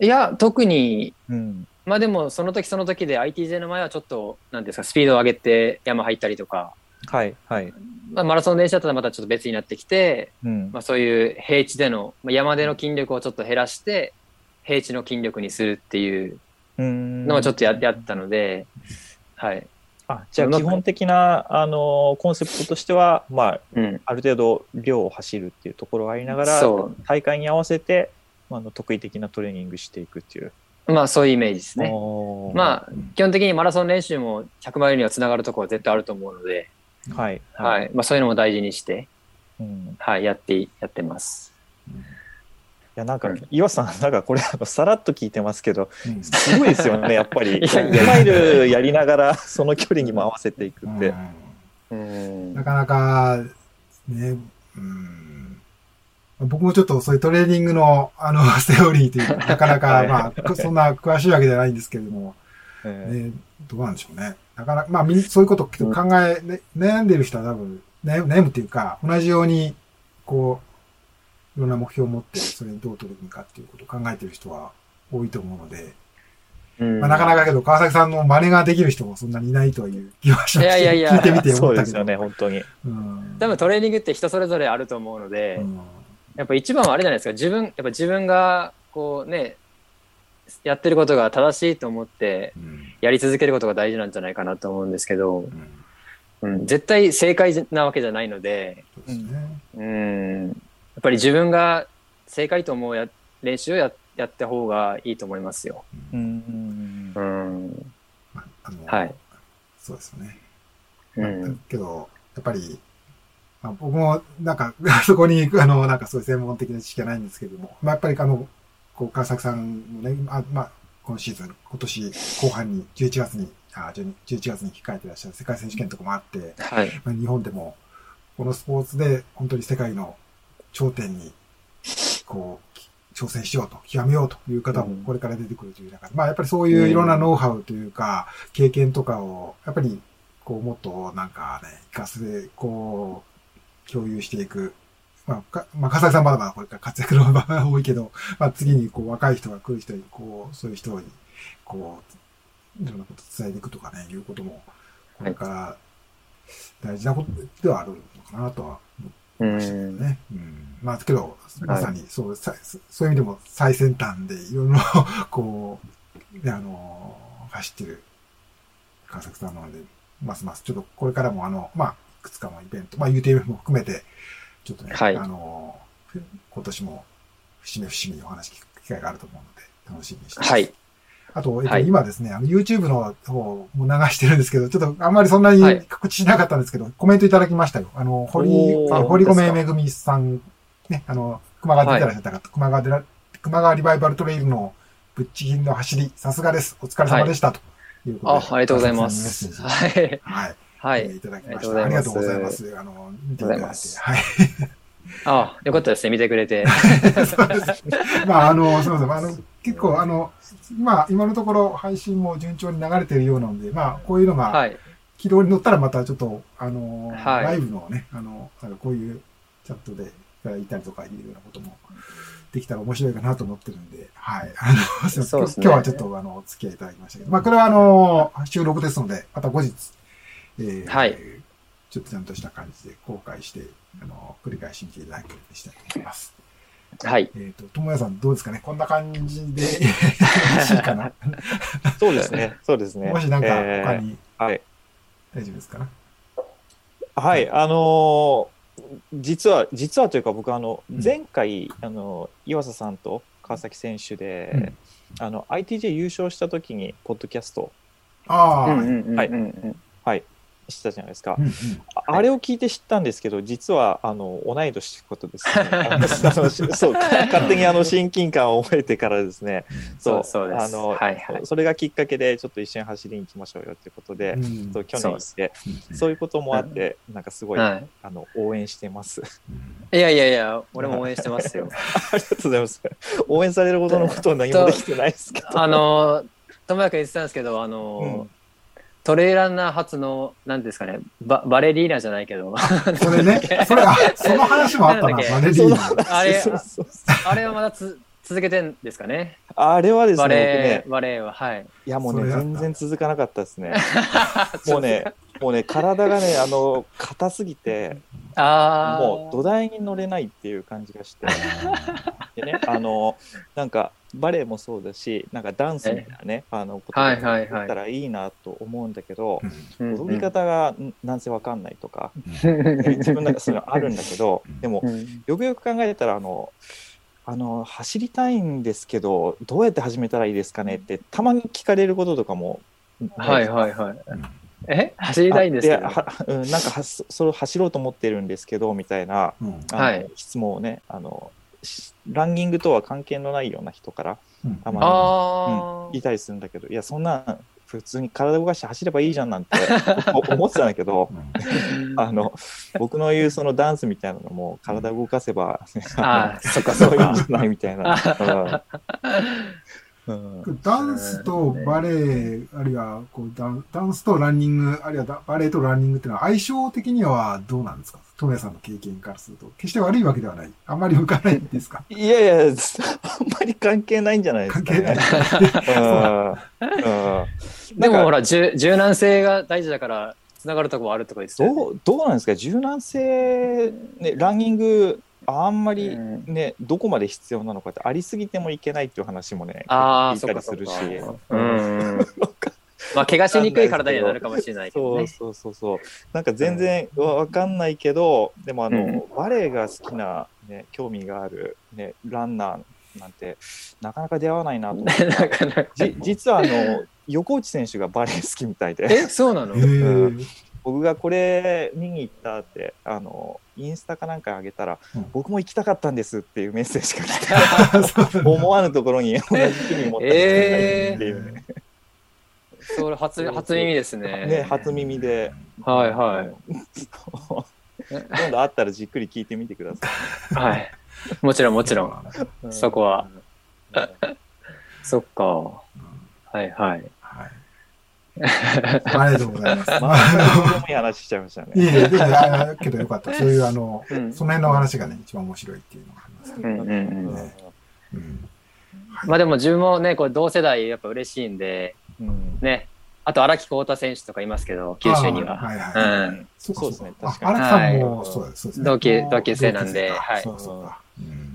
いや特にうん。まあでもその時その時で ITJ の前はちょっとなんですかスピードを上げて山入ったりとか、はいはい、まあ、マラソンの練習だったらまたちょっと別になってきて、うん。まあ、そういう平地での、まあ、山での筋力をちょっと減らして平地の筋力にするっていうのをちょっとや,、やったので、はい、あじゃあ基本的なあのコンセプトとしては、まあ、うん、ある程度量を走るっていうところがありながらそ大会に合わせて、まあ、あの得意的なトレーニングしていくっていう。うまあそういうイメージですね。まあ基本的にマラソン練習も100マイルにはつながるところは絶対あると思うので、はい。はい。まあ、そういうのも大事にして、うん。はい、やってやってます。いやなんかうん。岩さんなんかこれさらっと聞いてますけどうん。すごいですよねやっぱり。い <laughs> やいや。100マイルやりながらその距離にも合わせていくって、うん。うん。なかなか、ね、うん、僕もちょっとそういうトレーニングの、あの、セオリーというか、<laughs> なかなか、まあ、そんな詳しいわけじゃないんですけれども、ね、どうなんでしょうね。なかなか、まあ、みそういうことを考え、ね、悩んでる人は多分、悩むっていうか、同じように、こう、いろんな目標を持って、それにどう取り組むかっていうことを考えてる人は多いと思うので、まあ、なかなかけど、川崎さんの真似ができる人もそんなにいないという気はしました。いやいやいや、聞いてみて思ったけど。そうですよね、本当に。うん、多分トレーニングって人それぞれあると思うので、うん、やっぱ一番はあれじゃないですか、自分、やっぱ自分が、こうね、やってることが正しいと思って、やり続けることが大事なんじゃないかなと思うんですけど、うん。うん、絶対正解なわけじゃないので、うね、うん、やっぱり自分が正解と思うや練習をややった方がいいと思いますよ。うん。うん。はい。そうですよね。うん、けど、やっぱり、まあ、僕も、なんか、<laughs> そこに、あの、なんかそういう専門的な知識はないんですけども、まあ、やっぱり、あの、こう、川崎さんもね、あまあ、今シーズン、今年後半に、11月に、あ11月に控えてらっしゃる世界選手権とかもあって、はい、まあ、日本でも、このスポーツで本当に世界の頂点に、こう、挑戦しようと、極めようという方もこれから出てくるという中で、まあやっぱりそういういろんなノウハウというか、経験とかを、やっぱり、こう、もっとなんかね、活かすで、こう、共有していく。まあ、か、まあ、笠井さんまだまだこれから活躍の場が多いけど、<laughs> まあ、次にこう、若い人が来る人に、こう、そういう人に、こう、いろんなこと伝えていくとかね、いうことも、これから大事なことではあるのかなとはましたけどね。うん。まあ、けど、まさに、そう、はい、そういう意味でも最先端でいろいろ、<laughs> こう、ね、あの、走ってる川崎さんなので、ますます、ちょっとこれからもあの、まあ、いくつかのイベント、まあ、UTF も含めて、ちょっとね、はい、あの、今年も節目節目にお話聞く機会があると思うので、楽しみにしてます。はい。あと、えっと、今ですね、あの、YouTube の方も流してるんですけど、ちょっとあんまりそんなに告知しなかったんですけど、はい、コメントいただきましたよ。あの、堀、堀米めぐみさん、ね、あの、熊川で出てらっしゃった方、はい、熊川でら、熊川リバイバルトレイルのぶっちぎりの走り、さすがです。お疲れ様でした。ということで。あ、ありがとうございます。はい。はい。はい。いただきました。ありがとうございます。あの、見ていただいて。はい。ああ、よかったですね、見てくれて。<laughs> そうですまあ、あの、すみません。あの、結構、あの、まあ、今のところ配信も順調に流れてるようなので、まあ、こういうのが、軌道に乗ったらまたちょっと、あの、はい、ライブのね、あの、こういうチャットでいたりとかいうようなこともできたら面白いかなと思ってるんで、はい。あの、すね、今日はちょっと、あの、お付き合いいただきましたけど、まあ、これはあの、収録ですので、また後日、えー、はい。ちょっとちゃんとした感じで公開して、あの、繰り返し見ていただけるようにしたいと思います。はい。えっ、ー、と、ともやさんどうですかね？こんな感じでよろしいかな？そうですね。そうですね。もしなんか他に、えー、はい。大丈夫ですか？なはい、あのー、実は、実はというか僕、あの、前回、うん、あの、岩佐さんと川崎選手で、うん、あの、ITJ 優勝した時に、ポッドキャスト。ああ、はい。はい。したじゃないですか、うんうん、あれを聞いて知ったんですけど実はあの同い年ってことですね。<laughs> そう勝手にあの親近感を覚えてからですね。そうそうあの、はいはい、それがきっかけでちょっと一緒に走りに行きましょうよってことで、うん、そう去年行ってそういうこともあって、なんかすごい、はい、あの応援してます。いやいやいや俺も応援してますよ。<laughs> ありがとうございます。応援されるほどのことは何もできてないですけど。あの友也君言ってたんですけどあの、うんトレイランナー初の、なんですかね、ババレリーナじゃないけど。それね、それ、あ、その話もあったな、バレリーナ。あれ、あれはまだつ続けてんですかね？あれはですね、バレー、ね、バレーは、はい。いや、もうね、全然続かなかった <laughs> ですね。もうね、もうね、体がね、あの、硬すぎて、あもう土台に乗れないっていう感じがして。<laughs> でね、あの、なんか、バレエもそうだし、なんかダンスみたいなね、あの、ことができたらいいなと思うんだけど、踊り方がなんせわかんないとか、自分なんかそういうのあるんだけど、でも、よくよく考えたら、あの、あの走りたいんですけどどうやって始めたらいいですかねってたまに聞かれることとかもはいはいはい。え？走りたいんですけど。は、うん、なんかはそれを走ろうと思ってるんですけどみたいな、うん、はい、質問をねあのランニングとは関係のないような人からたまに、うん、いたりするんだけどいやそんな普通に体動かして走ればいいじゃんなんて <laughs> 思ってたんだけど、<laughs> あの僕の言うそのダンスみたいなのも体動かせば、あ <laughs> そっかそういうんじゃないみたいな。ダンスとバレエ、あるいはこうダンダンスとランニング、あるいはバレエとランニングっていうのは相性的にはどうなんですか？トメさんの経験からすると。決して悪いわけではない。あんまり向かないんですか？<laughs> いやいや、あんまり関係ないんじゃないですか、ね。関係ない。でもほら、柔軟性が大事だから、つながるところあるとこですよ、ね、どう、どうなんですか？柔軟性、ね、ランニング、あんまりね、うん、どこまで必要なのかってありすぎてもいけないっていう話もね、あ聞いたりするし。うん。まあ、怪我しにくい体にはなるかもしれないけど、ね、そうそうそうなんか全然わかんないけど、でもあの、うん、バレエが好きな、ね、興味がある、ね、ランナーなんて、なかなか出会わないなと思って。<laughs> 実はあの、横内選手がバレエ好きみたいで。え、そうなの、うん僕がこれ見に行ったってあのインスタかなんかあげたら、うん、僕も行きたかったんですっていうメッセージが来て <laughs> 思わぬところに同じ日に持ってきてっていうね。それ初初耳ですね。ね初耳で。はいはい。<laughs> 今度会ったらじっくり聞いてみてください。<laughs> はい。もちろんもちろん。そこは。そっか。はいはい。ありがとうございます。まあ、いい話しちゃいましたね。いえいえ、でも、だけどよかった。<laughs> そういう、あの、うん、その辺の話がね、一番面白いっていうのがありますけど。うんうんうんまあでも自分もね、これ同世代やっぱ嬉しいんで、うん、ね、あと荒木浩太選手とかいますけど、九州には。はいはい、うん。そうですね、確かに。荒木さんもそうですね。同級、同級生なんで、はい。そうそうか。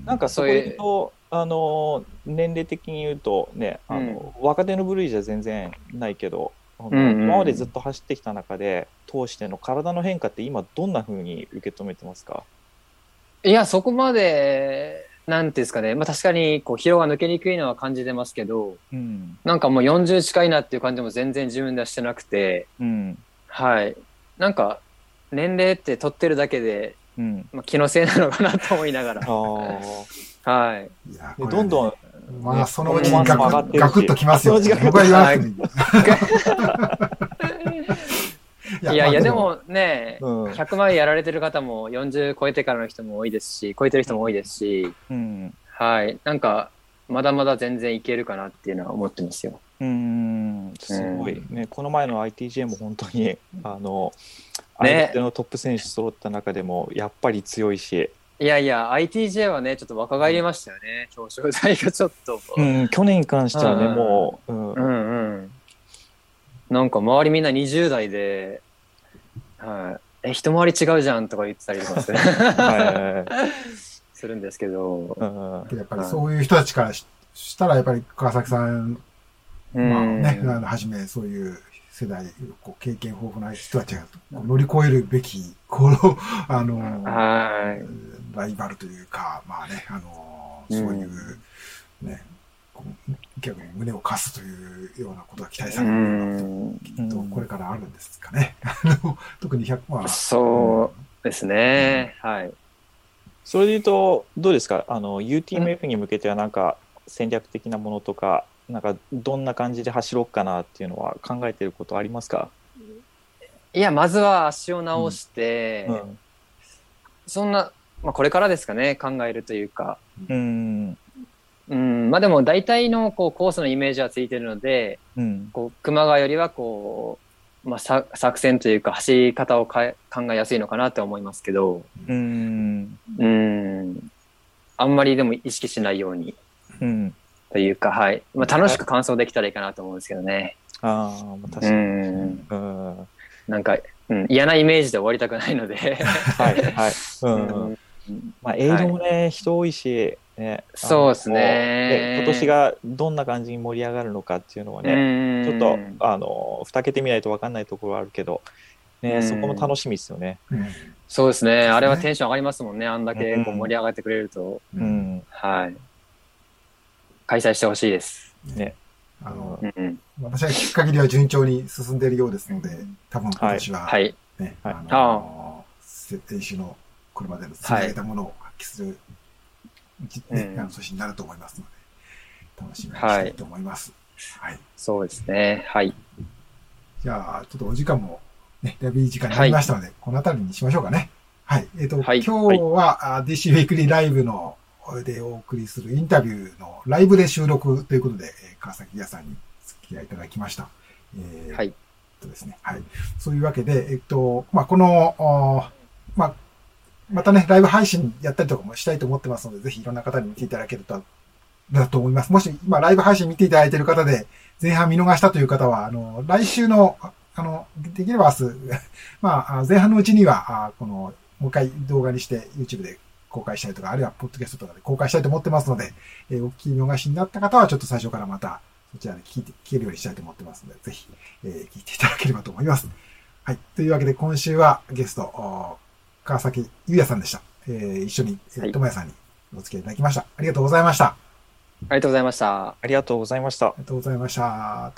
なんかそういうと、あの、年齢的に言うとね、あの、若手の部類じゃ全然ないけど、今までずっと走ってきた中で通しての体の変化って今どんなふうに受け止めてますか？いやそこまでなんていうんですかね、まあ、確かにこう疲労が抜けにくいのは感じてますけど、うん、なんかもう40近いなっていう感じも全然自分ではしてなくて、うん、はい。なんか年齢って取ってるだけで、うん、まあ、気のせいなのかなと思いながら。<laughs> はい。いどんどんまあ、そのうちガクガクッときますよ。僕は言わなくていい。いやいや、でもね、うん、100万やられてる方も40超えてからの人も多いですし、超えてる人も多いですし、うん、はい。なんか、まだまだ全然いけるかなっていうのは思ってますよ。うん、すごい、ね。この前の ITJ も本当に、あの、相手のトップ選手揃った中でも、やっぱり強いし、いやいや、ITJ はね、ちょっと若返りましたよね、表彰台がちょっと。うん、去年に関してはね、もう、うん、うんうん。なんか周りみんな20代で、はい、え、一回り違うじゃんとか言ってたりとかする <laughs> するんですけど。やっぱりそういう人たちからしたら、やっぱり川崎さん、まあね、はじめそういう世代、こう経験豊富な人たちが乗り越えるべき、この、あの、ライバルというか、まあね、あの、そういう、ね、逆に胸を貸すというようなことが期待されるきっとこれからあるんですかね。特に100は。そうですね、はい。それで言うと、どうですか？あの、UTMF に向けてはなんか戦略的なものとか、なんかどんな感じで走ろうかなっていうのは考えてることありますか？いや、まずは足を直して、うんうん、そんな、まあ、これからですかね、考えるというか。うん。うん、まあでも大体のこうコースのイメージはついてるので、うん、こう熊谷よりはこう、まあ、さ作戦というか走り方をかえ考えやすいのかなって思いますけど、うん、うんあんまりでも意識しないように。うんというか、はい。まあ、楽しく完走できたらいいかなと思うんですけどね。ああ、確かに。うん。なんか、うん、嫌なイメージで終わりたくないのではい、はい。うん。まあ、映像もね、はい、人多いし、ね、そうですね今年がどんな感じに盛り上がるのかっていうのはね、ちょっと、あの、ふたけてみないと分かんないところはあるけど、ね、そこも楽しみですよね。そうですね。あれはテンション上がりますもんね。あんだけこう盛り上がってくれると。うん。はい。開催してほしいです。ね。あの、うん、私は聞く限りは順調に進んでいるようですので、多分今年は、ね、はい。はい、あの設定種のこれまでの積み上げたものを発揮する、ね、あの年になると思いますので、楽しみにしたいと思います。はい。そうですね。はい。じゃあ、ちょっとお時間もね、だいぶいい時間になりましたので、はい、この辺りにしましょうかね。はい。えっ、ー、と、はい、今日は、はい、DC ウィークリーライブのでお送りするインタビューのライブで収録ということで、川崎屋さんに付き合いいただきました。えー、はい。とですね。はい。そういうわけで、えっと、まあ、この、まあ、またね、ライブ配信やったりとかもしたいと思ってますので、ぜひいろんな方に見ていただけると、だと思います。もし、今、ライブ配信見ていただいている方で、前半見逃したという方は、あの、来週の、あの、できれば明日、<laughs> まあ、前半のうちには、あこの、もう一回動画にして YouTube で公開したりとか、あるいはポッドキャストとかで公開したいと思ってますので、えー、お聞き逃しになった方は、ちょっと最初からまた、そちらで聞いて、聞けるようにしたいと思ってますので、ぜひ、えー、聞いていただければと思います。はい。というわけで、今週はゲスト、川崎優也さんでした。えー、一緒に、えー、ともやさんにお付き合いいただきました。ありがとうございました。ありがとうございました。ありがとうございました。ありがとうございました。